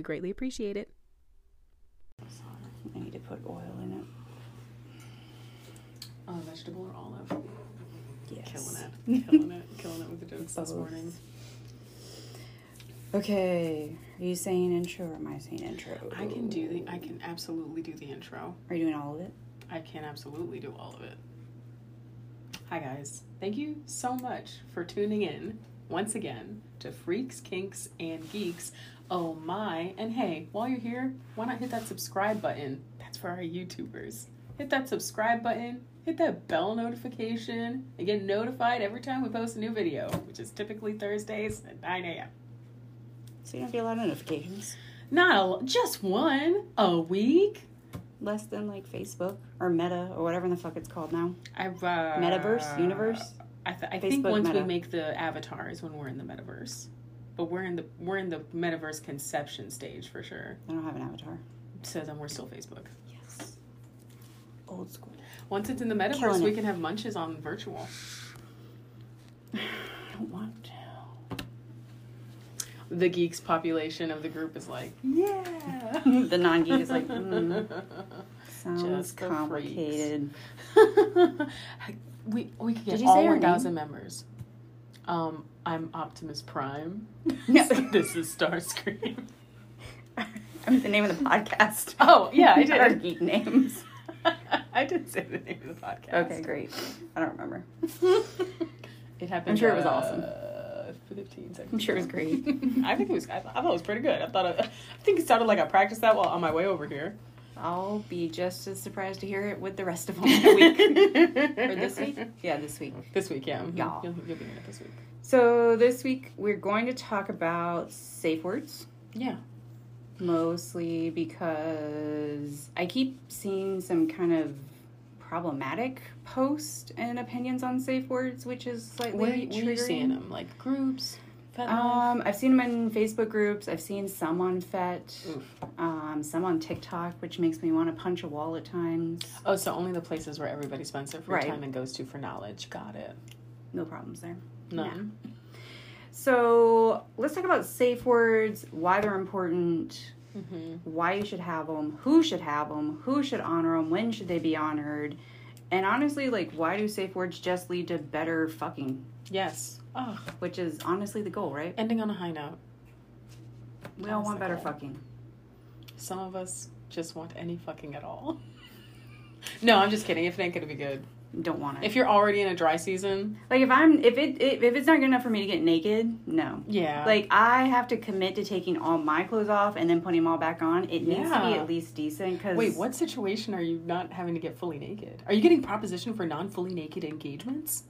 We greatly appreciate it. I need to put oil in it. Uh, vegetable or olive? Yes. Killing it. Killing it. Killing it with the jokes this morning. Okay. Are you saying intro or am I saying intro? I can do the I can absolutely do the intro. Are you doing all of it? I can absolutely do all of it. Hi guys. Thank you so much for tuning in once again to Freaks, Kinks, and Geeks. Oh my. And hey, while you're here, why not hit that subscribe button? That's for our YouTubers. Hit that subscribe button, hit that bell notification, and get notified every time we post a new video, which is typically Thursdays at 9 a.m. So you don't get a lot of notifications. Not a just one a week. Less than like Facebook or Meta or whatever the fuck it's called now. I've uh, Metaverse? Universe? I, th- I think once we make the avatars when we're in the metaverse, but we're in the we're in the metaverse conception stage for sure. I don't have an avatar. So then we're still Facebook. Yes. Old school. Once it's in the metaverse, Killing we it. can have munches on virtual. I don't want to. The geeks population of the group is like, yeah. the non geek is like, mm, sounds Just the complicated. we we could Did get you all say her one thousand members. Um, I'm Optimus Prime. No. this is Starscream. I mean, the name of the podcast. Oh yeah, I did. Our geek names. I did say the name of the podcast. Okay, great. I don't remember. It happened. I'm sure it was uh, awesome. Fifteen seconds. I'm sure it was great. I think it was. I thought, I thought it was pretty good. I thought. It, I think it sounded like I practiced that while on my way over here. I'll be just as surprised to hear it with the rest of them in a week. or this week? Yeah, this week. This week, yeah. Mhm. Yeah. You'll, you'll be in it this week. So this week we're going to talk about safe words. Yeah. Mostly because I keep seeing some kind of problematic posts and opinions on safe words, which is slightly Where, where are you seeing them? Like groups? Um, I've seen them in Facebook groups. I've seen some on FET, um, some on TikTok, which makes me want to punch a wall at times. Oh, so only the places where everybody spends their free Right. time and goes to for knowledge. Got it. No problems there. None. So let's talk about safe words, why they're important, Mm-hmm. why you should have them, who should have them, who should honor them, when should they be honored, and honestly, like, why do safe words just lead to better fucking? Yes. Which is honestly the goal, right? ending on a high note. We all want better goal. fucking. Some of us just want any fucking at all. no, I'm just kidding. If it ain't gonna be good. Don't want it. If you're already in a dry season, like if I'm if it if if it's not good enough for me to get naked, no. yeah. Like I have to commit to taking all my clothes off and then putting them all back on. It needs to be at least decent. Because Wait, what situation are you not having to get fully naked? Are you getting proposition for non fully naked engagements?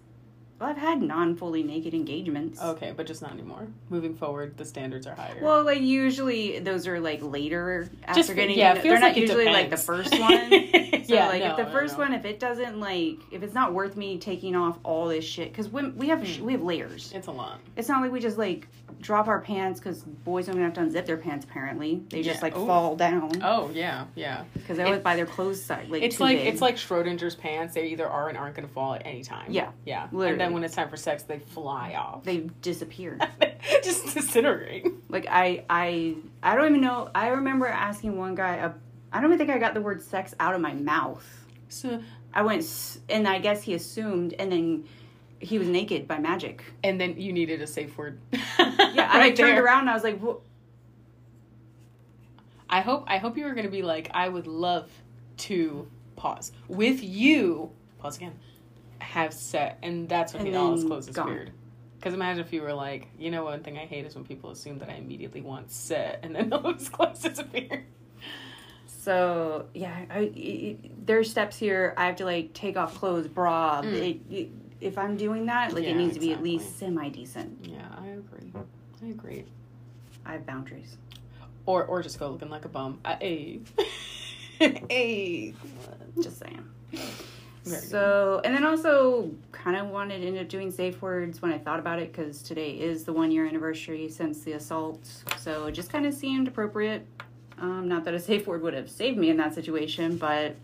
Well, I've had non fully naked engagements. Okay, but just not anymore. Moving forward, the standards are higher. Well, like usually those are like later after Just- getting. yeah, it they're feels not like it usually like the depends. first one. So yeah, like no, if the first one, if it doesn't like, if it's not worth me taking off all this shit, because when we have Hmm. we have layers. it's a lot. It's not like we just like drop our pants because boys don't even have to unzip their pants. Apparently, they just like Ooh. fall down Oh yeah, yeah. because they always buy their clothes size like It's like big. it's like Schrodinger's pants. They either are and aren't going to fall at any time. Yeah, yeah. And then when it's time for sex, they fly off. they disappear. just disintegrate. Like I, I, I don't even know. I remember asking one guy. Uh, I don't even think I got the word sex out of my mouth. So I went, "S-" and I guess he assumed, and then he was naked by magic. and then you needed a safe word. Yeah, I like turned around and I was like, "Wha- I hope I hope you were gonna be like, I would love to pause with you. Pause again. Have set, and that's when And he then clothes gone. disappeared. Because imagine if you were like, you know, one thing I hate is when people assume that I immediately want set, and then his clothes disappear. So yeah, I, it, there's steps here. I have to like take off clothes, bra. Mm. It, it, if I'm doing that, like Yeah, it needs to be at least semi decent. Yeah, I agree. I agree. I have boundaries. or or just go looking like a bum. Uh, hey, hey. Just saying. Very so, and then also kind of wanted to end up doing safe words when I thought about it because today is the one year anniversary since the assault. So it just kind of seemed appropriate. Um, not that a safe word would have saved me in that situation, but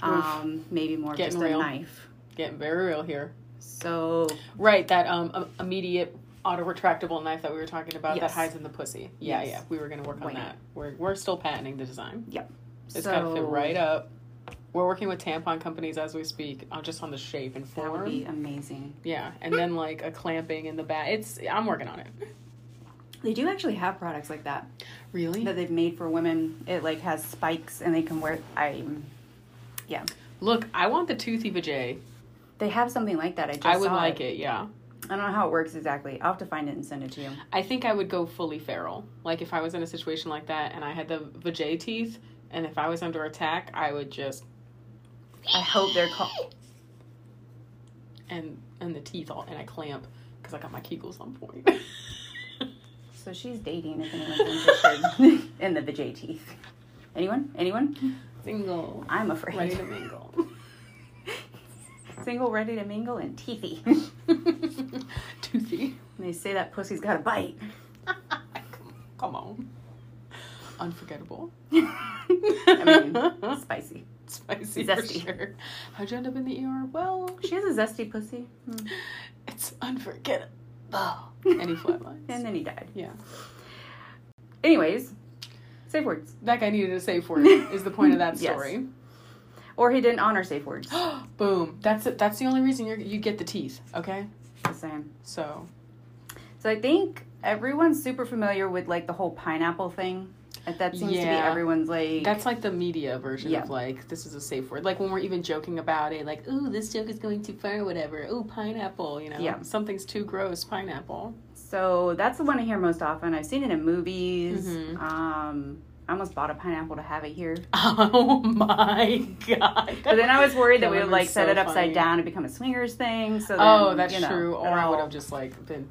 um, maybe more Getting just real. a knife. Getting very real here. So Right, that um immediate auto retractable knife that we were talking about that hides in the pussy. Yeah, Yes. yeah. We were gonna work on Wait. that. We're we're still patenting the design. Yep. It's so gotta fit right up. We're working with tampon companies as we speak, uh, just on the shape and form. That would be amazing. Yeah, and then like a clamping in the back. It's I'm working on it. They do actually have products like that Really? that they've made for women. It like has spikes and they can wear. I yeah. Look, I want the toothy vajay. they have something like that. I just I would like it. Yeah. I don't know how it works exactly. I'll have to find it and send it to you. I think I would go fully feral. Like if I was in a situation like that and I had the vajay teeth, and if I was under attack, I would just I hope they're called. and and the teeth all and I clamp because I got my kegels on point. So she's dating if anyone's interested in the vajay teeth. Anyone? Anyone? Single, I'm afraid. ready to mingle. Single, ready to mingle, and teethy. Toothy. And they say that pussy's got a bite. Come on. Unforgettable. I mean, spicy. spicy zesty. for sure. How'd you end up in the ER? Well, She has a zesty pussy. Hmm. it's unforgettable. And he flatlines. And then he died. yeah. Anyways, safe words. That guy needed a safe word. Is the point of that story. Yes. Or he didn't honor safe words. Boom. That's it. That's the only reason you you get the teeth. Okay. The same. So So I think everyone's super familiar with like the whole pineapple thing. That seems to be everyone's like. that's like the media version Yeah. of like this is a safe word. Like when we're even joking about it, like ooh this joke is going too far, or whatever. Ooh pineapple. You know. Yeah. Something's too gross. Pineapple. So that's the one I hear most often. I've seen it in movies. Mhm. Um, I almost bought a pineapple to have it here. Oh my god. But then I was worried that we That would would like be set it upside funny. down and become a swingers thing. So then, Oh, that's you know, true. Or I would have just like been.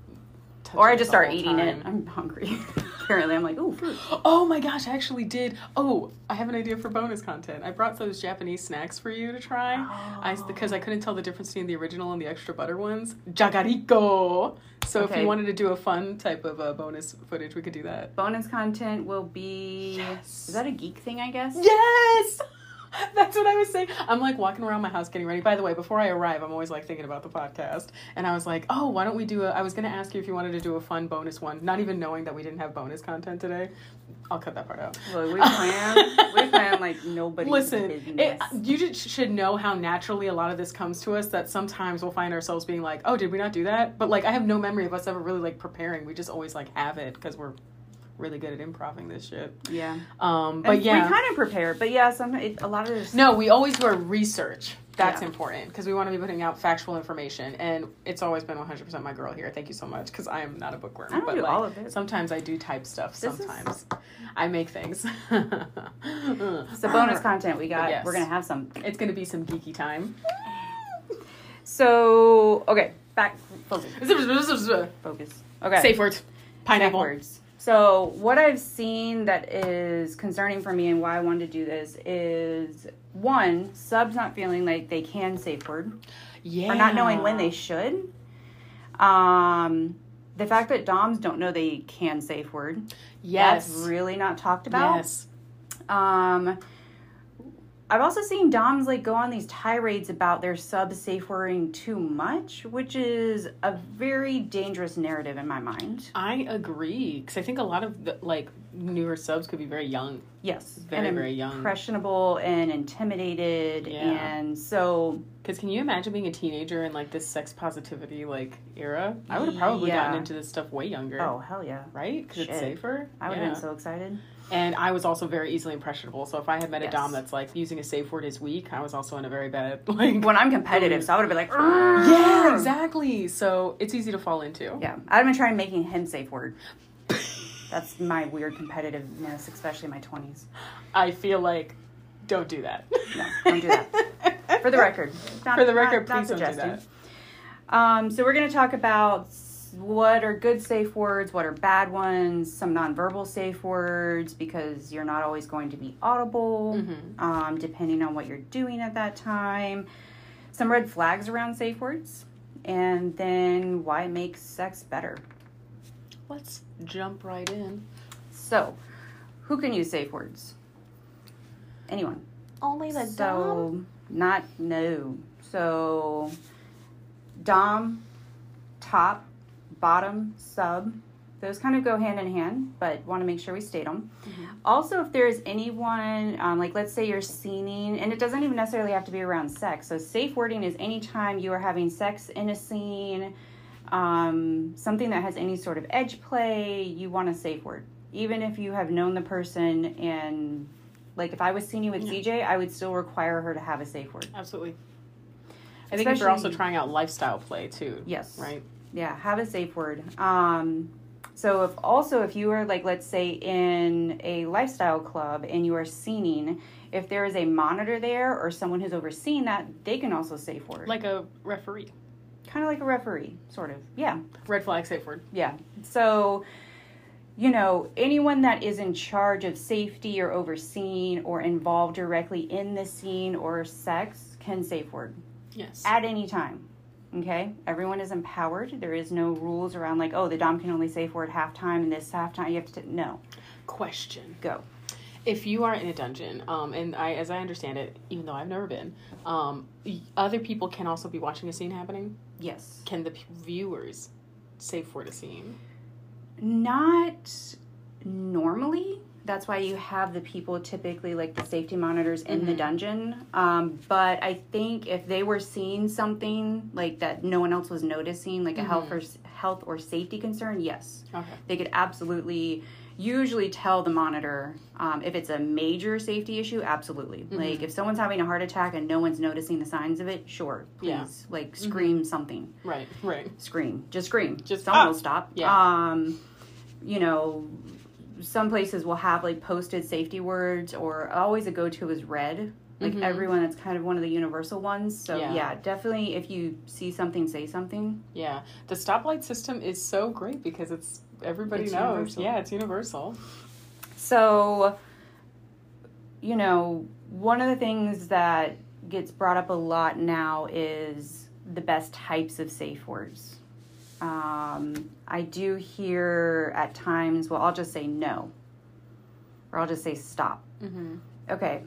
Or I just start eating it. time. I'm hungry. Apparently, I'm like, ooh, fruit. Oh my gosh, I actually did. Oh, I have an idea for bonus content. I brought those Japanese snacks for you to try. I because I couldn't tell the difference between the original and the extra butter ones. Jagariko. So if you wanted to do a fun type of uh, bonus footage, we could do that. Bonus content will be. Yes. Is that a geek thing? I guess. Yes. That's what I was saying. I'm like walking around my house getting ready. By the way, before I arrive, I'm always like thinking about the podcast. And I was like, oh, why don't we do a. I was going to ask you if you wanted to do a fun bonus one, not even knowing that we didn't have bonus content today. I'll cut that part out. Look, we plan. we plan like nobody's Listen, it, you just should know how naturally a lot of this comes to us. That sometimes we'll find ourselves being like, "Oh, did we not do that?" But like, I have no memory of us ever really like preparing. We just always like have it because we're really good at improving this shit. yeah. Um, but And yeah, we kind of prepare, but yeah, some it, a lot of this. no, we always do our research. That's Yeah. important because we want to be putting out factual information, and it's always been 100% my girl here. Thank you so much because I am not a bookworm. I don't but do like, all of it. Sometimes I do type stuff. This is- Sometimes I make things. So bonus content we got. Yes. We're gonna have some. It's gonna be some geeky time. So okay, back focus. Focus. Okay. Safe words. Safe Pineapple. words. So what I've seen that is concerning for me and why I wanted to do this is one subs not feeling like they can safe word Yeah. or not knowing when they should. Um, the fact that DOMs don't know they can safe word. Yes. That's really not talked about. Yes. Um, I've also seen Doms like go on these tirades about their sub safe wording too much, which is a very dangerous narrative in my mind. I agree because I think a lot of the, like newer subs could be very young. Yes, Very, and very young. impressionable and intimidated, Yeah. and so Because can you imagine being a teenager in like this sex positivity like era? I would have probably Yeah. gotten into this stuff way younger. oh hell yeah, Right? Because it's safer. I would yeah. have been so excited. And I was also very easily impressionable. So if I had met a dom that's like using a safe word is weak, I was also in a very bad like. When I'm competitive, so I would have been like, yeah, exactly. So it's easy to fall into. Yeah, I'd have been trying making him safe word. That's my weird competitiveness, especially in my twenties. I feel like, don't do that. No, don't do that. For the record, not, For the record, not- not please don't do that. Um, so we're going to talk about what are good safe words, what are bad ones, some nonverbal safe words because you're not always going to be audible, Mm-hmm. um, depending on what you're doing at that time. Some red flags around safe words, and then why it makes sex better. Let's jump right in. So, who can use safe words? Anyone. Only the so not no. So dom, top, bottom, sub. Those kind of go hand in hand, but want to make sure we state them. Also, if there's anyone, um, like let's say you're scening, and it doesn't even necessarily have to be around sex. So, safe wording is anytime you are having sex in a scene, um, something that has any sort of edge play, you want a safe word. Even if you have known the person and, like, if I was seeing you with CJ, I would still require her to have a safe word. Absolutely. I think if you're also trying out lifestyle play too. Yes. Right. Yeah, have a safe word. Um, so if also if you are like let's say in a lifestyle club and you are scening, if there is a monitor there or someone who's overseeing that, they can also safe word. Like a referee. kind of like a referee, sort of. Yeah. Red flag safe word. Yeah. So, you know, anyone that is in charge of safety or overseeing or involved directly in the scene or sex can safe word Yes. at any time. Okay? Everyone is empowered. There is no rules around like, oh, the Dom can only safe word halftime and this halftime. You have to, no. Question. Go. If you are in a dungeon, um, and I, as I understand it, even though I've never been, um, other people can also be watching a scene happening. Yes. Can the p- viewers safe for the scene? Not normally. That's why you have the people typically like the safety monitors in the Mhm. dungeon. Um, but I think if they were seeing something like that no one else was noticing, like a health or health or safety concern, yes, Okay. they could absolutely usually tell the monitor um, if it's a major safety issue absolutely like if someone's having a heart attack and no one's noticing the signs of it sure please Yeah. like scream something Right. Right. scream just scream Just someone stop. will stop Yeah. um you know some places will have like posted safety words or always a go-to is red like Mhm. everyone that's kind of one of the universal ones so Yeah. yeah definitely if you see something say something Yeah. The stoplight system is so great because it's everybody It's knows. universal. Yeah, it's universal. So, you know, one of the things that gets brought up a lot now is the best types of safe words. Um, I do hear at times, well, I'll just say no, or I'll just say stop. Mm-hmm. Okay.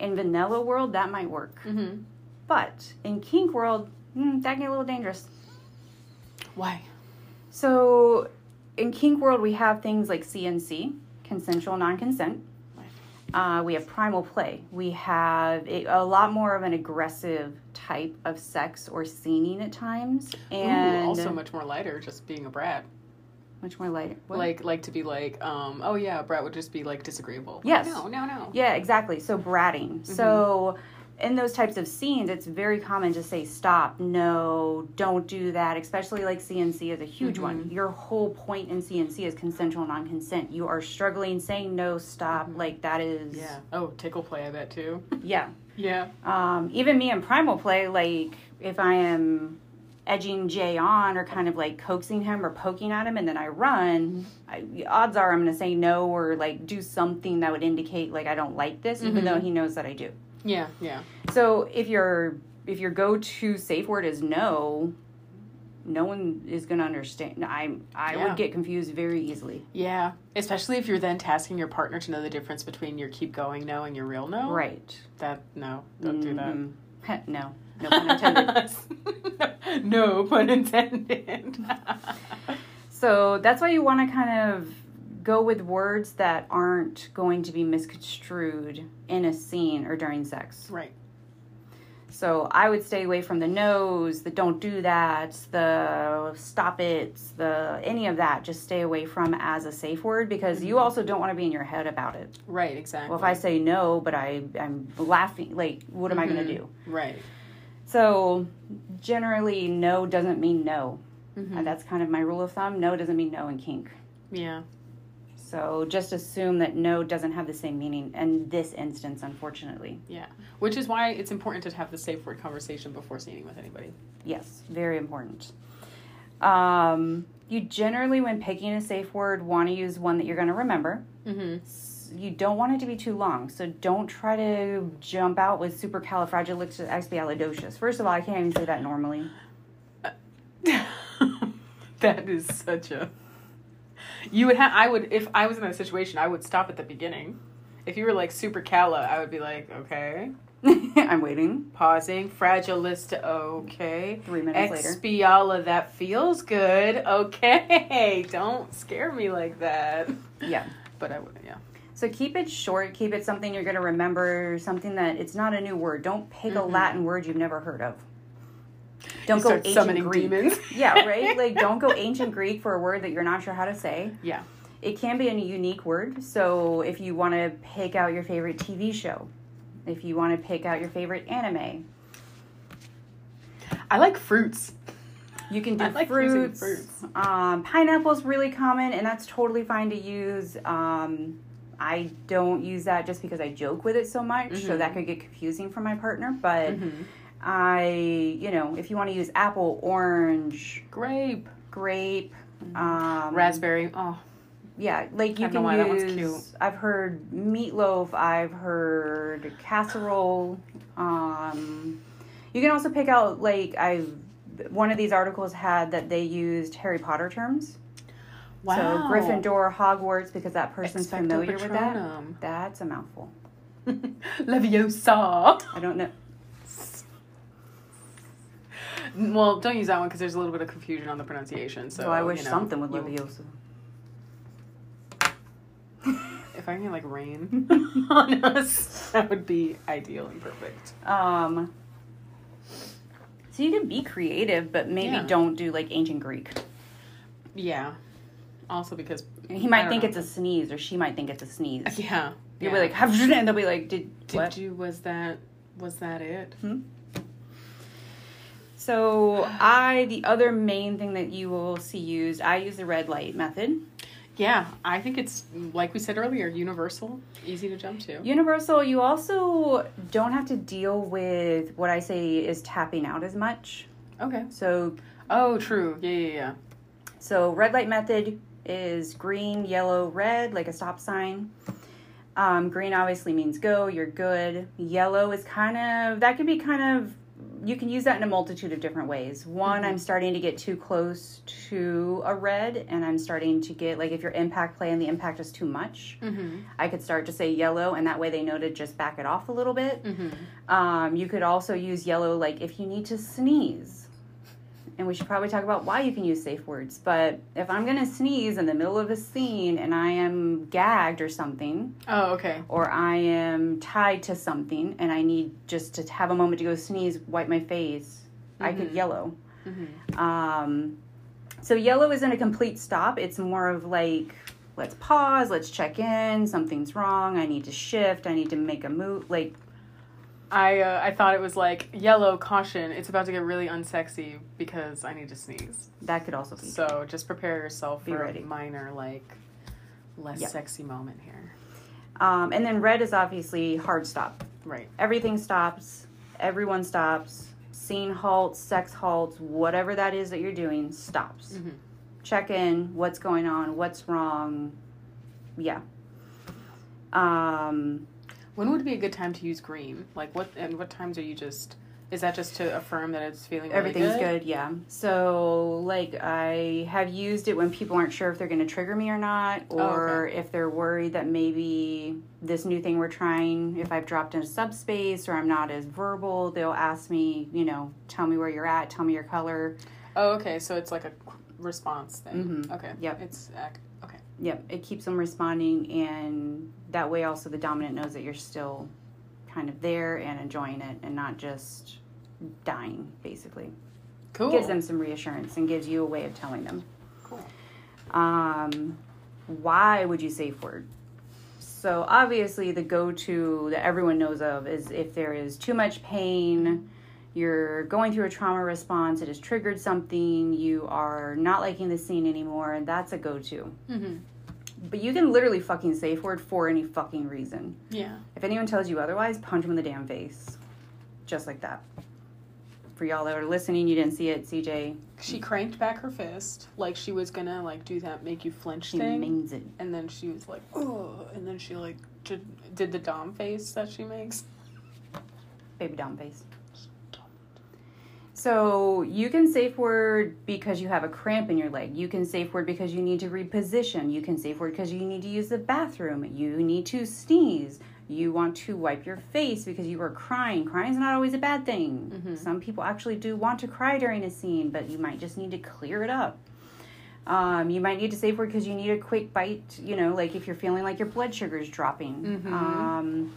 In vanilla world, that might work, Mm-hmm. but in kink world, mm, that can get a little dangerous. Why? So, in kink world, we have things like CNC, consensual non-consent. Uh, we have primal play. We have a, a lot more of an aggressive type of sex or scening at times, and Ooh, also much more lighter, just being a brat. much more lighter. What? Like, like to be like, um, oh yeah, a brat would just be like disagreeable. Yes. No, no, no. Yeah, exactly. So bratting. So in those types of scenes, it's very common to say stop, no, don't do that. Especially like CNC is a huge one. Mm-hmm. Your whole point in CNC is consensual non-consent. You are struggling, saying no, stop. Mm-hmm. Like that is Yeah. Oh, tickle play, I bet too. yeah. yeah. Um, even me in primal play, like if I am edging Jay on or kind of like coaxing him or poking at him and then I run, I, odds are I'm going to say no or like do something that would indicate like I don't like this, even mm-hmm. though he knows that I do. Yeah. Yeah. So if your if your go to safe word is no, no one is going to understand. I I Yeah. would get confused very easily. Yeah. Especially if you're then tasking your partner to know the difference between your keep going no and your real no. Right. That no, don't do that. Mm-hmm. No. No pun intended. no pun intended. So that's why you want to kind of go with words that aren't going to be misconstrued in a scene or during sex. right. So I would stay away from the no's, the don't do that, the stop it, the any of that. Just stay away from as a safe word because you also don't want to be in your head about it. Right. Exactly. Well, if I say no, but I I'm laughing, like what am I going to do? right. So generally, no doesn't mean no. Mhm. And that's kind of my rule of thumb. No doesn't mean no in kink. Yeah. So just assume that no doesn't have the same meaning in this instance, unfortunately. Yeah. Which is why it's important to have the safe word conversation before scening with anybody. Yes, very important. Um, you generally, when picking a safe word, want to use one that you're going to remember. Mm-hmm. You don't want it to be too long, so don't try to jump out with supercalifragilisticexpialidocious. First of all, I can't even say that normally. that is such a. You would have. I would if I was in that situation. I would stop at the beginning. If you were like super calla, I would be like, okay, I'm waiting. pausing, fragilista, okay, Three minutes later. expiala, that feels good, okay. Don't scare me like that. Yeah. But I wouldn't. yeah. So keep it short. Keep it something you're going to remember. Something that it's not a new word. Don't pick a Mhm. Latin word you've never heard of. Don't You go start ancient Greek. demons. yeah, right. Like don't go ancient Greek for a word that you're not sure how to say. Yeah. It can be a unique word. So if you want to pick out your favorite TV show, if you want to pick out your favorite anime, I like fruits. you can do like fruits. fruits. Um, pineapple's really common, and that's totally fine to use. Um, I don't use that just because I joke with it so much, so Mhm. that could get confusing for my partner. But Mhm. I, you know, if you want to use apple, orange, Grape. grape, um, Raspberry. Oh, Yeah, like you I don't can know why, use. cute. I've heard meatloaf. I've heard casserole. Um, you can also pick out like I've. One of these articles had that they used Harry Potter terms. wow. So Gryffindor, Hogwarts, because that person's Expecto familiar with that. That's a mouthful. Leviosa. I don't know. Well, don't use that one because there's a little bit of confusion on the pronunciation. So So I wish you know, something would Leviosa. If I can like rain on us, that would be ideal and perfect. Um. So you can be creative, but maybe Yeah. don't do like ancient Greek. Yeah. Also because He might think know. it's a sneeze, or she might think it's a sneeze. yeah. You'll yeah. be like, and they'll be like, did, did what? you was that was that it? So I, the other main thing that you will see used, I use the red light method. Yeah, I think it's like we said earlier, universal, easy to jump to. Universal, you also don't have to deal with what I say is tapping out as much. Okay. So, Oh, true. Yeah, yeah, yeah. so red light method is green, yellow, red, like a stop sign. Um, green obviously means go, you're good. Yellow is kind of that could be kind of you can use that in a multitude of different ways. One, I'm starting to get too close to a red, and I'm starting to get like if your impact play and the impact is too much, Mm-hmm. I could start to say yellow, and that way they know to just back it off a little bit. Mm-hmm. Um, you could also use yellow like if you need to sneeze. And we should probably talk about why you can use safe words. But if I'm gonna sneeze in the middle of a scene and I am gagged or something, Oh, okay. or I am tied to something and I need just to have a moment to go sneeze, wipe my face, I could Mhm. yellow. Mm-hmm. Um, so yellow isn't a complete stop. It's more of like, let's pause, let's check in, something's wrong, I need to shift, I need to make a move. Like, I uh, I thought it was like yellow caution. It's about to get really unsexy because I need to sneeze. that could also be. So just prepare yourself Be for ready. a minor like less Yeah. sexy moment here. Um, and then red is obviously hard stop. Right. Everything stops, everyone stops, scene halts, sex halts, whatever that is that you're doing stops. Mm-hmm. Check in, what's going on, what's wrong. Yeah. Um, When would be a good time to use green? Like what and what times are you just is that just to affirm that it's feeling really everything's good? yeah. So, like, I have used it when people aren't sure if they're going to trigger me or not, Oh, or if they're worried that maybe this new thing we're trying, if I've dropped in a subspace or I'm not as verbal, they'll ask me, you know, tell me where you're at, tell me your color. Oh, okay. So it's like a response thing. Mhm. Okay. Yep. It's ac- okay. Yep, it keeps them responding, and that way also the dominant knows that you're still kind of there and enjoying it and not just dying, basically. Cool. Gives them some reassurance and gives you a way of telling them. cool. Um, why would you safe word? So obviously, the go-to that everyone knows of is if there is too much pain, you're going through a trauma response, it has triggered something, you are not liking the scene anymore, and that's a go-to. Mm-hmm. But you can literally fucking safe word for any fucking reason. Yeah. If anyone tells you otherwise, punch them in the damn face, just like that. for y'all that are listening, you didn't see it. CJ, She cranked back her fist like she was gonna like do that make you flinch she thing, means it. and then she was like, oh, and then she like did, did the dom face that she makes. Baby dom face. So you can safe word because you have a cramp in your leg. You can safe word because you need to reposition. You can safe word because you need to use the bathroom. You need to sneeze. You want to wipe your face because you are crying. Crying is not always a bad thing. Some people actually do want to cry during a scene, but you might just need to clear it up. Um, you might need to safe word because you need a quick bite. You know, like if you're feeling like your blood sugar is dropping. Um,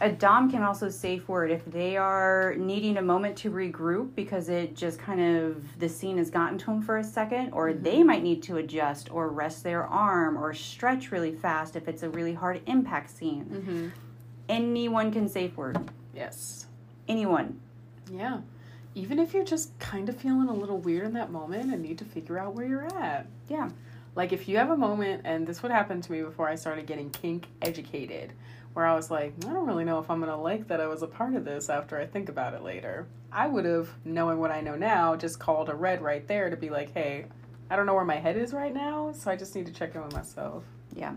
a dom can also safe word if they are needing a moment to regroup because it just kind of the scene has gotten to them for a second or they might need to adjust or rest their arm or stretch really fast if it's a really hard impact scene Mm-hmm. anyone can safe word Yes. anyone Yeah. Even if you're just kind of feeling a little weird in that moment and need to figure out where you're at. yeah Like if you have a moment, and this would happen to me before I started getting kink educated, where I was like, I don't really know if I'm gonna like that I was a part of this after I think about it later. I would have, knowing what I know now, just called a red right there to be like, hey, I don't know where my head is right now, so I just need to check in with myself. yeah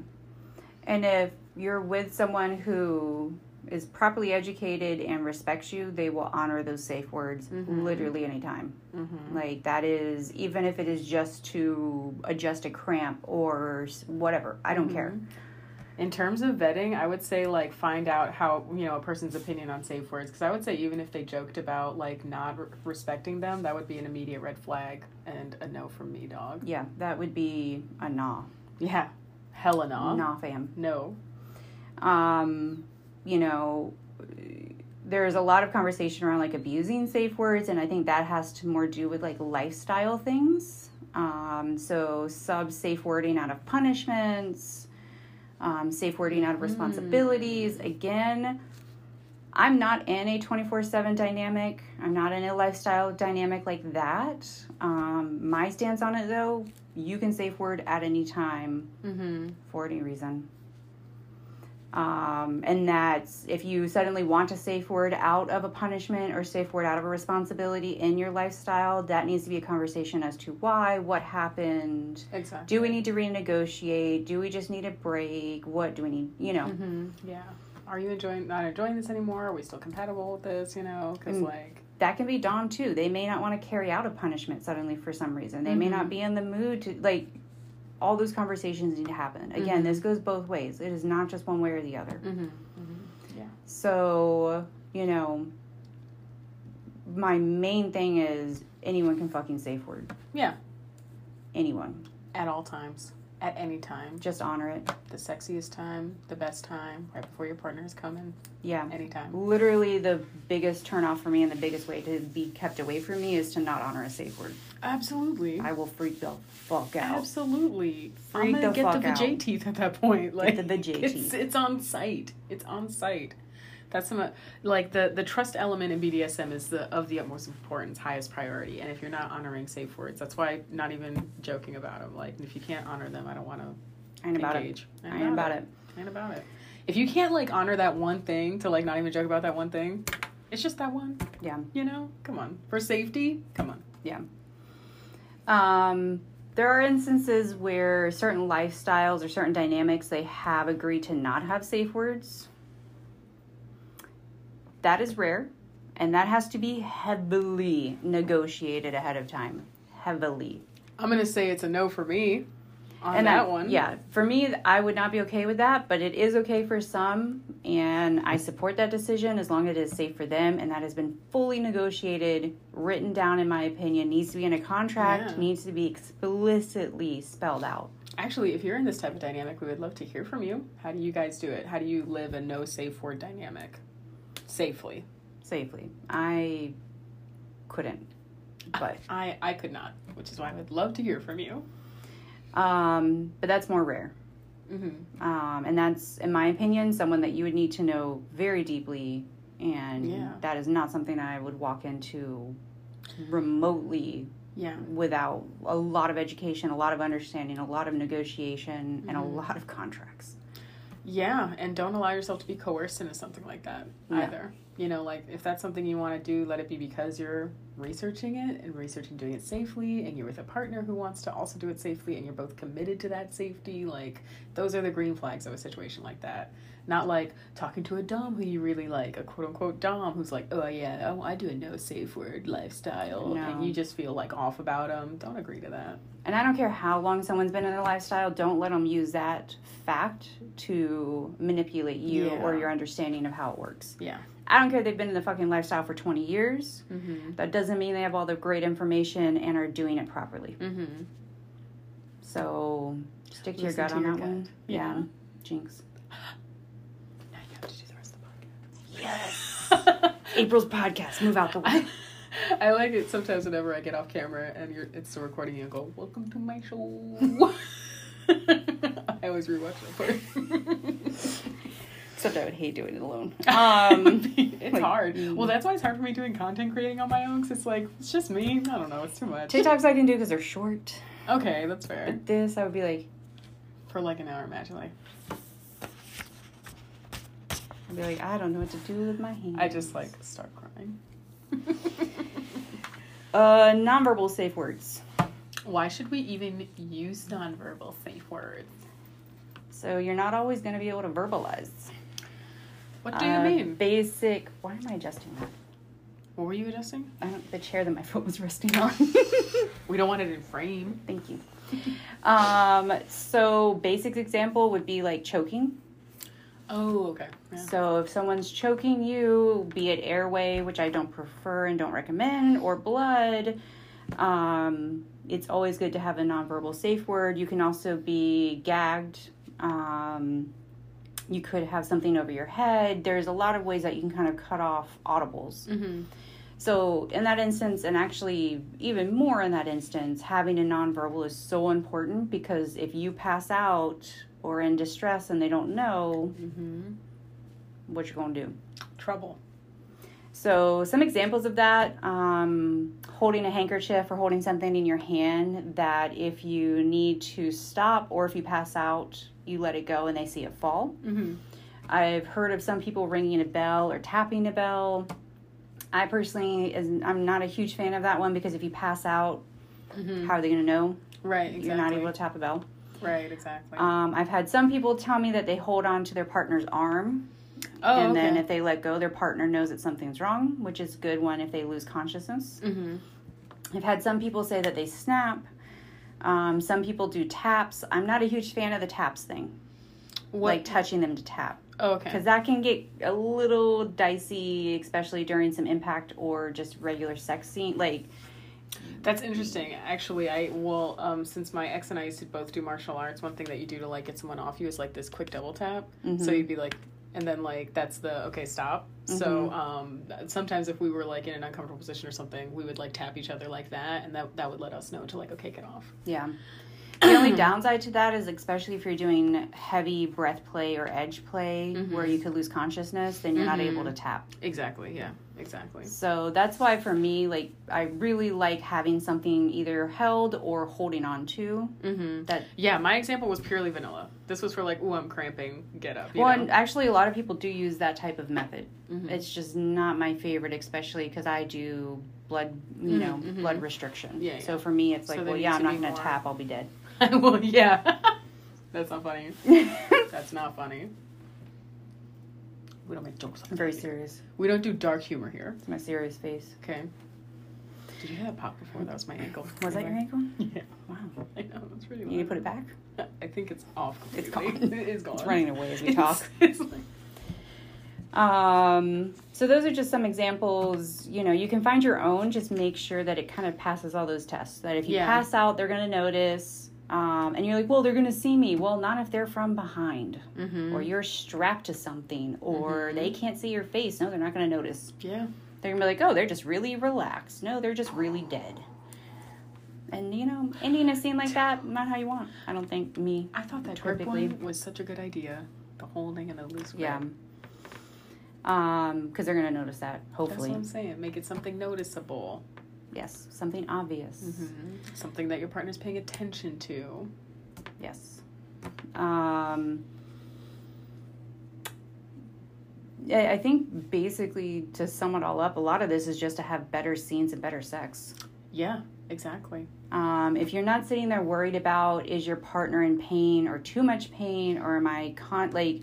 and if you're with someone who is properly educated and respects you they will honor those safe words Mhm. literally anytime Mm-hmm. Like that is even if it is just to adjust a cramp or whatever. I don't care. In terms of vetting, I would say like find out how you know a person's opinion on safe words because I would say even if they joked about like not re- respecting them, that would be an immediate red flag and a no from me, dog. Yeah, that would be a nah. Yeah, hella no. Nah fam. No. Um, you know, there's a lot of conversation around like abusing safe words and I think that has to more do with like lifestyle things. Um, so sub safe wording out of punishments, um, safe wording out of responsibilities. Again, I'm not in a 24 7 dynamic. I'm not in a lifestyle dynamic like that. Um, my stance on it though, you can safe word at any time Mm-hmm. for any reason. Um, and that's if you suddenly want to safe word out of a punishment or safe word out of a responsibility in your lifestyle, that needs to be a conversation as to why, what happened. Exactly. Do we need to renegotiate? Do we just need a break? What do we need? You know, Mm-hmm. Yeah. Are you enjoying not enjoying this anymore? Are we still compatible with this? You know, because Mm. like that can be Dom too. They may not want to carry out a punishment suddenly for some reason. They may not be in the mood to like. All those conversations need to happen. Again, Mhm. this goes both ways. It is not just one way or the other. mm-hmm. Mm-hmm. Yeah. So, you know, my main thing is anyone can fucking safe word. Yeah. Anyone. At all times. At any time. Just honor it. The sexiest time, the best time, right before your partner is coming. Yeah. Anytime. Literally, the biggest turnoff for me and the biggest way to be kept away from me is to not honor a safe word. Absolutely. I will freak the fuck out. Absolutely. Freak I'm gonna the get fuck the out. teeth at that point. Like the vajay teeth. It's on site. It's on site. That's some like the the trust element in BDSM is the of the utmost importance, highest priority. And if you're not honoring safe words, that's why not even joking about them. Like if you can't honor them, I don't want to I ain't about it. engage. I ain't about it. Ain't about it. If you can't like honor that one thing to like not even joke about that one thing, it's just that one. Yeah. You know, come on for safety. Come on. Yeah. Um, there are instances where certain lifestyles or certain dynamics they have agreed to not have safe words. That is rare, and that has to be heavily negotiated ahead of time. Heavily. I'm gonna say it's a no for me on and that one. Yeah, for me, I would not be okay with that, but it is okay for some, and I support that decision as long as it is safe for them, and that has been fully negotiated, written down, in my opinion, needs to be in a contract, Yeah. needs to be explicitly spelled out. Actually, if you're in this type of dynamic, we would love to hear from you. How do you guys do it? How do you live a no safe word dynamic safely? Safely. I couldn't, but I I could not, which is why I would love to hear from you. Um, but that's more rare. Mm-hmm. Um, and that's, in my opinion, someone that you would need to know very deeply. And Yeah. that is not something that I would walk into remotely Yeah. without a lot of education, a lot of understanding, a lot of negotiation, and a Mhm. lot of contracts. Yeah, and don't allow yourself to be coerced into something like that either. You know, like if that's something you want to do, let it be because you're researching it and researching doing it safely and you're with a partner who wants to also do it safely and you're both committed to that safety like those are the green flags of a situation like that not like talking to a dom who you really like a quote unquote dom who's like oh yeah oh, i do a no safe word lifestyle No. and you just feel like off about them don't agree to that And I don't care how long someone's been in their lifestyle, don't let them use that fact to manipulate you Yeah. or your understanding of how it works. yeah I don't care if they've been in the fucking lifestyle for 20 years. mm-hmm That doesn't mean they have all the great information and are doing it properly. mm-hmm So stick to your gut to on your that gut. one. Yeah. Jinx. now you have to do the rest of the podcast. Yes. April's podcast. Move out the way. I like it sometimes whenever I get off camera and you're it's still recording you and go, Welcome to my show. I always rewatch that part. Except I would hate doing it alone. Um, it's like, hard. mm. Well, that's why it's hard for me doing content creating on my own because it's like, it's just me. I don't know. It's too much. TikToks I can do because they're short. Okay, that's fair. But this, I would be like, For like an hour, imagine like, I'd be like, I don't know what to do with my hands. I just like start crying. Uh, nonverbal safe words. Why should we even use nonverbal safe words? So you're not always going to be able to verbalize. What do you Uh, mean? Basic. Why am I adjusting that? What were you adjusting? I don't, the chair that my foot was resting on. We don't want it in frame. Thank you. Um, so basic example would be like choking. Oh, okay. Yeah. So if someone's choking you, be it airway, which I don't prefer and don't recommend, or blood, um, it's always good to have a nonverbal safe word. You can also be gagged. Um, you could have something over your head. There's a lot of ways that you can kind of cut off audibles. Mm-hmm. So, in that instance, and actually even more in that instance, having a nonverbal is so important because if you pass out or in distress and they don't know, Mm-hmm. what you're going to do. Trouble. So, some examples of that um, holding a handkerchief or holding something in your hand that if you need to stop or if you pass out, you let it go and they see it fall. Mm-hmm. I've heard of some people ringing a bell or tapping a bell. I personally, is, I'm not a huge fan of that one because if you pass out, Mm-hmm. how are they going to know Right. Exactly. you're not able to tap a bell? Right. Exactly. Um, I've had some people tell me that they hold on to their partner's arm oh, and okay. then if they let go, their partner knows that something's wrong, which is good one if they lose consciousness. mm-hmm. I've had some people say that they snap. Um, some people do taps. I'm not a huge fan of the taps thing, What? like touching them to tap, oh, okay. because that can get a little dicey, especially during some impact or just regular sex scene. Like, That's interesting. Actually, I well, um, since my ex and I used to both do martial arts, one thing that you do to like get someone off you is like this quick double tap. So Mhm. you'd be like, and then like that's the okay stop. So um, sometimes if we were like in an uncomfortable position or something, we would like tap each other like that, and that that would let us know to like okay get off. yeah. The only downside to that is, especially if you're doing heavy breath play or edge play, where you could lose consciousness, then you're not able to tap. Exactly. Yeah. Exactly. So that's why for me, like I really like having something either held or holding on to. Mm-hmm. That Yeah. My example was purely vanilla. This was for like, oh I'm cramping. Get up. Well, know? and actually, a lot of people do use that type of method. Mhm. It's just not my favorite, especially because I do blood, you know, mhm. blood restriction. Yeah, So for me, it's like, they well, yeah, I'm not going to tap. I'll be dead. well, yeah. That's not funny. That's not funny. We don't make jokes. I'm very serious. We don't do dark humor here. It's my serious face. Okay. Did you hear that pop before? That was my ankle. Was that your ankle? Yeah. Wow. I know. It's really. You need to put it back. I think it's off. It's completely. gone. It is gone. It's running away as we It's- talk. It's like, Um, so those are just some examples. You know, you can find your own. Just make sure that it kind of passes all those tests. That if you Yeah. pass out, they're going to notice. Um, and you're like, well, they're going to see me. Well, not if they're from behind, Mhm. or you're strapped to something, or Mhm. they can't see your face. No, they're not going to notice. yeah. They're going to be like, oh, they're just really relaxed. No, they're just really dead. And you know, ending a scene like that, not how you want. I don't think me. I thought that grip one was such a good idea. The holding and the loose grip. Yeah. Um, because they're going to notice that. That's Hopefully, what I'm saying. Make it something noticeable. Yes, something obvious. Mm-hmm. Something that your partner's paying attention to. Yes. Um, I I think basically to sum it all up, a lot of this is just to have better scenes and better sex. Yeah, exactly. Um, if you're not sitting there worried about is your partner in pain or too much pain or am I con like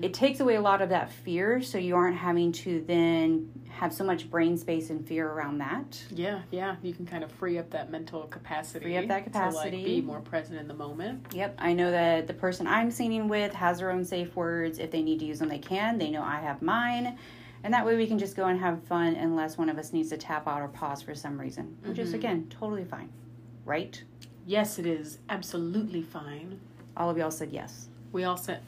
it takes away a lot of that fear so you aren't having to then have so much brain space and fear around that. Yeah, yeah. You can kind of free up that mental capacity. Free up that To like capacity. be more present in the moment. Yep, I know that the person I'm singing with has their own safe words. If they need to use them, they can. They know I have mine. And that way we can just go and have fun unless one of us needs to tap out or pause for some reason, which is, again, totally fine. Right? Yes, it is absolutely fine. All of y'all said yes. We all said,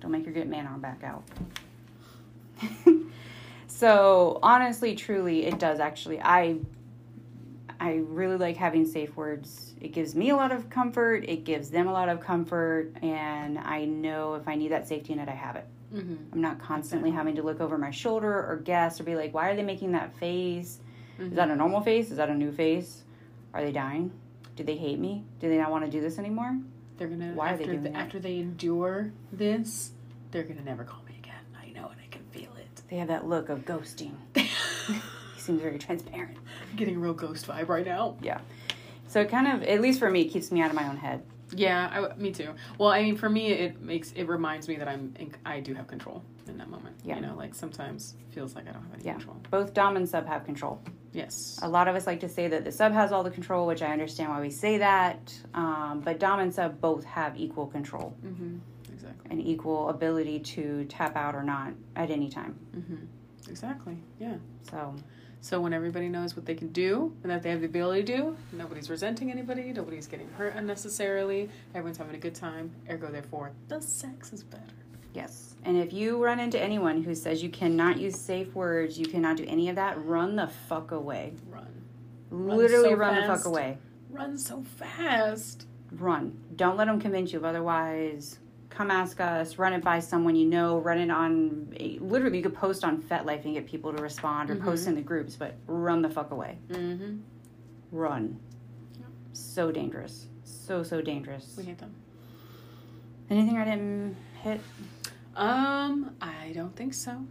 Don't make your get man on back out. so honestly, truly, it does actually. I I really like having safe words. It gives me a lot of comfort. It gives them a lot of comfort, and I know if I need that safety net, I have it. mm-hmm. I'm not constantly having to look over my shoulder or guess or be like, why are they making that face? Is that a normal face? Is that a new face? Are they dying? Do they hate me? Do they not want to do this anymore? they're gonna Why are they after doing the, that? after they endure this, they're gonna never call me again. I know it. I can feel it. They have that look of ghosting. he seems very transparent. I'm getting a real ghost vibe right now. Yeah. So it kind of, at least for me, it keeps me out of my own head. Yeah, I, me too. Well, I mean, for me, it makes it reminds me that I'm in, I do have control in that moment. Yeah. You know, like sometimes it feels like I don't have any Yeah. control. Both Dom and Sub have control. Yes. A lot of us like to say that the Sub has all the control, which I understand why we say that. Um, but Dom and Sub both have equal control Mm-hmm. Exactly. and equal ability to tap out or not at any time. Mm-hmm. Exactly. Yeah. So So when everybody knows what they can do and that they have the ability to do, nobody's resenting anybody, nobody's getting hurt unnecessarily, everyone's having a good time. Ergo, therefore, the sex is better. Yes. And if you run into anyone who says you cannot use safe words, you cannot do any of that, run the fuck away. Run. Literally so run the fuck away. Run so fast. Run. Don't let them convince you of otherwise. Come ask us. Run it by someone you know. Run it on. A, literally, you could post on FetLife and get people to respond or post in the groups, but run the fuck away. Mm-hmm. Run. So dangerous. So, so dangerous. We hate them. Anything I didn't hit? Um, I don't think so.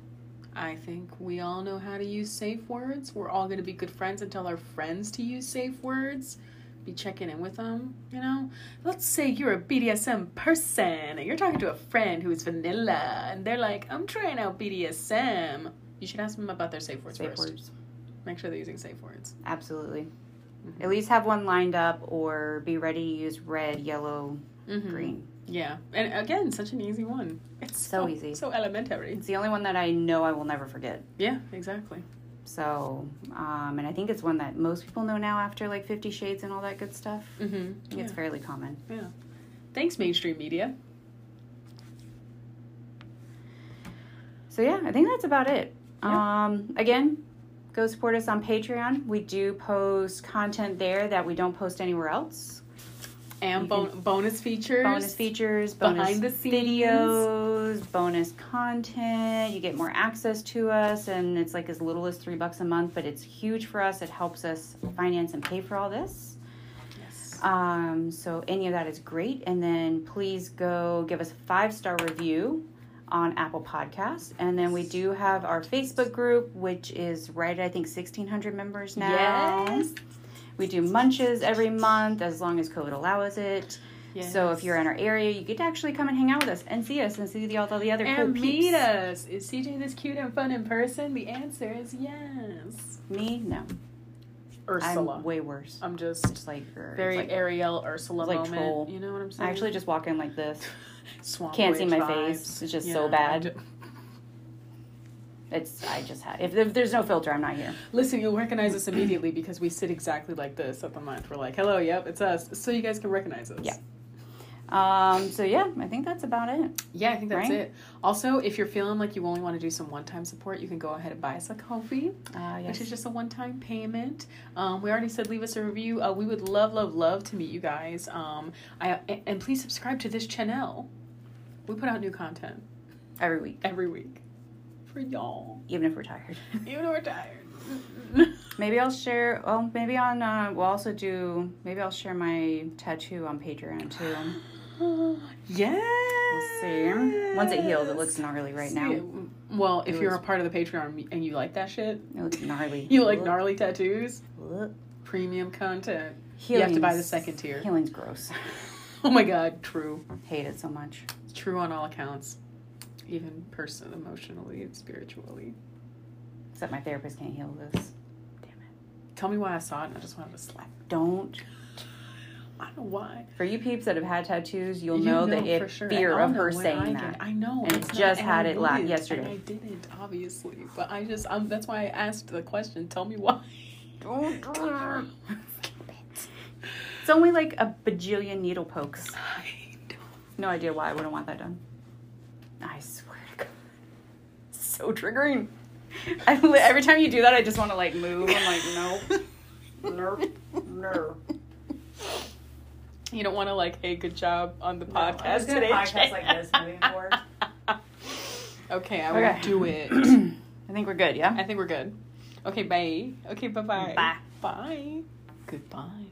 I think we all know how to use safe words. We're all going to be good friends and tell our friends to use safe words. Be checking in with them, you know? Let's say you're a BDSM person and you're talking to a friend who is vanilla and they're like, I'm trying out BDSM. You should ask them about their safe words Safe first. words. Make sure they're using safe words. Absolutely. Mm-hmm. At least have one lined up or be ready to use red, yellow, Mhm. green. Yeah. And again, such an easy one. It's So so, easy. So elementary. It's the only one that I know I will never forget. Yeah, exactly. So, um, and I think it's one that most people know now after like Fifty Shades and all that good stuff. Mm-hmm. Think it's fairly common. Yeah. Thanks, mainstream media. So yeah, I think that's about it. Yeah. Um, again, go support us on Patreon. We do post content there that we don't post anywhere else. And bon- bonus features. Bonus features, bonus Behind the scenes. videos, bonus content. You get more access to us, and it's like as little as three bucks a month, but it's huge for us. It helps us finance and pay for all this. Yes. Um, so any of that is great. And then please go give us a five star review on Apple Podcasts. And then we do have our Facebook group, which is right at I think sixteen hundred members now. Yes. We do munches every month as long as COVID allows it. yes. So if you're in our area, you get to actually come and hang out with us and see us and see the, all the other cool and meet peeps. us. Is CJ this cute and fun in person? The answer is yes. Me, no. Ursula. I'm way worse. I'm just Just like her. Very like- Ariel Ursula like moment. troll. You know what I'm saying? I actually just walk in like this. Swamp can't see my vibes. face. It's just so Yeah, I bad. It's I just had. If, if there's no filter, I'm not here. Listen, you'll recognize us immediately because we sit exactly like this at the month. We're like, hello, yep, it's us. So you guys can recognize us. Yeah. Um. So yeah, I think that's about it. Yeah, I think that's Right? it. Also, if you're feeling like you only want to do some one-time support, you can go ahead and buy us a coffee, Uh, which is just a one-time payment. Um, we already said leave us a review. Uh, we would love, love, love to meet you guys. Um, I and please subscribe to this channel. We put out new content every week, every week for y'all, even if we're tired. even if we're tired. Maybe I'll share. Well, maybe on. Uh, we'll also do. Maybe I'll share my tattoo on Patreon too. yeah. We'll see. Once it heals, it looks gnarly right now. Well, if It you're was- a part of the Patreon and you like that shit, It looks gnarly. you like gnarly tattoos, Ugh. premium content. You have to buy the second tier. Healing's gross. Oh my god, true. Hate it so much. It's true on all accounts. Even person emotionally and spiritually. Except my therapist can't heal this. Damn it. Tell me why I saw it and I just wanted to slap. Don't. I don't know why. For you peeps that have had tattoos, you'll You know, the for it, sure. fear of her saying that. I know. And it's it not- just had it last yesterday. I didn't, obviously. But I just, um, that's why I asked the question. Tell me why. Don't. do it. It's only like a bajillion needle pokes. I don't. No idea why I wouldn't want that done. I swear to God. So triggering. I, every time you do that, I just want to like move. I'm like, no. No. No. You don't want to like, hey, good job on the No, podcast today. podcast like this moving forward. okay, I Okay. will do it. I think we're good, yeah? I think we're good. Okay, bye. Okay, bye-bye. Bye. Bye. Goodbye.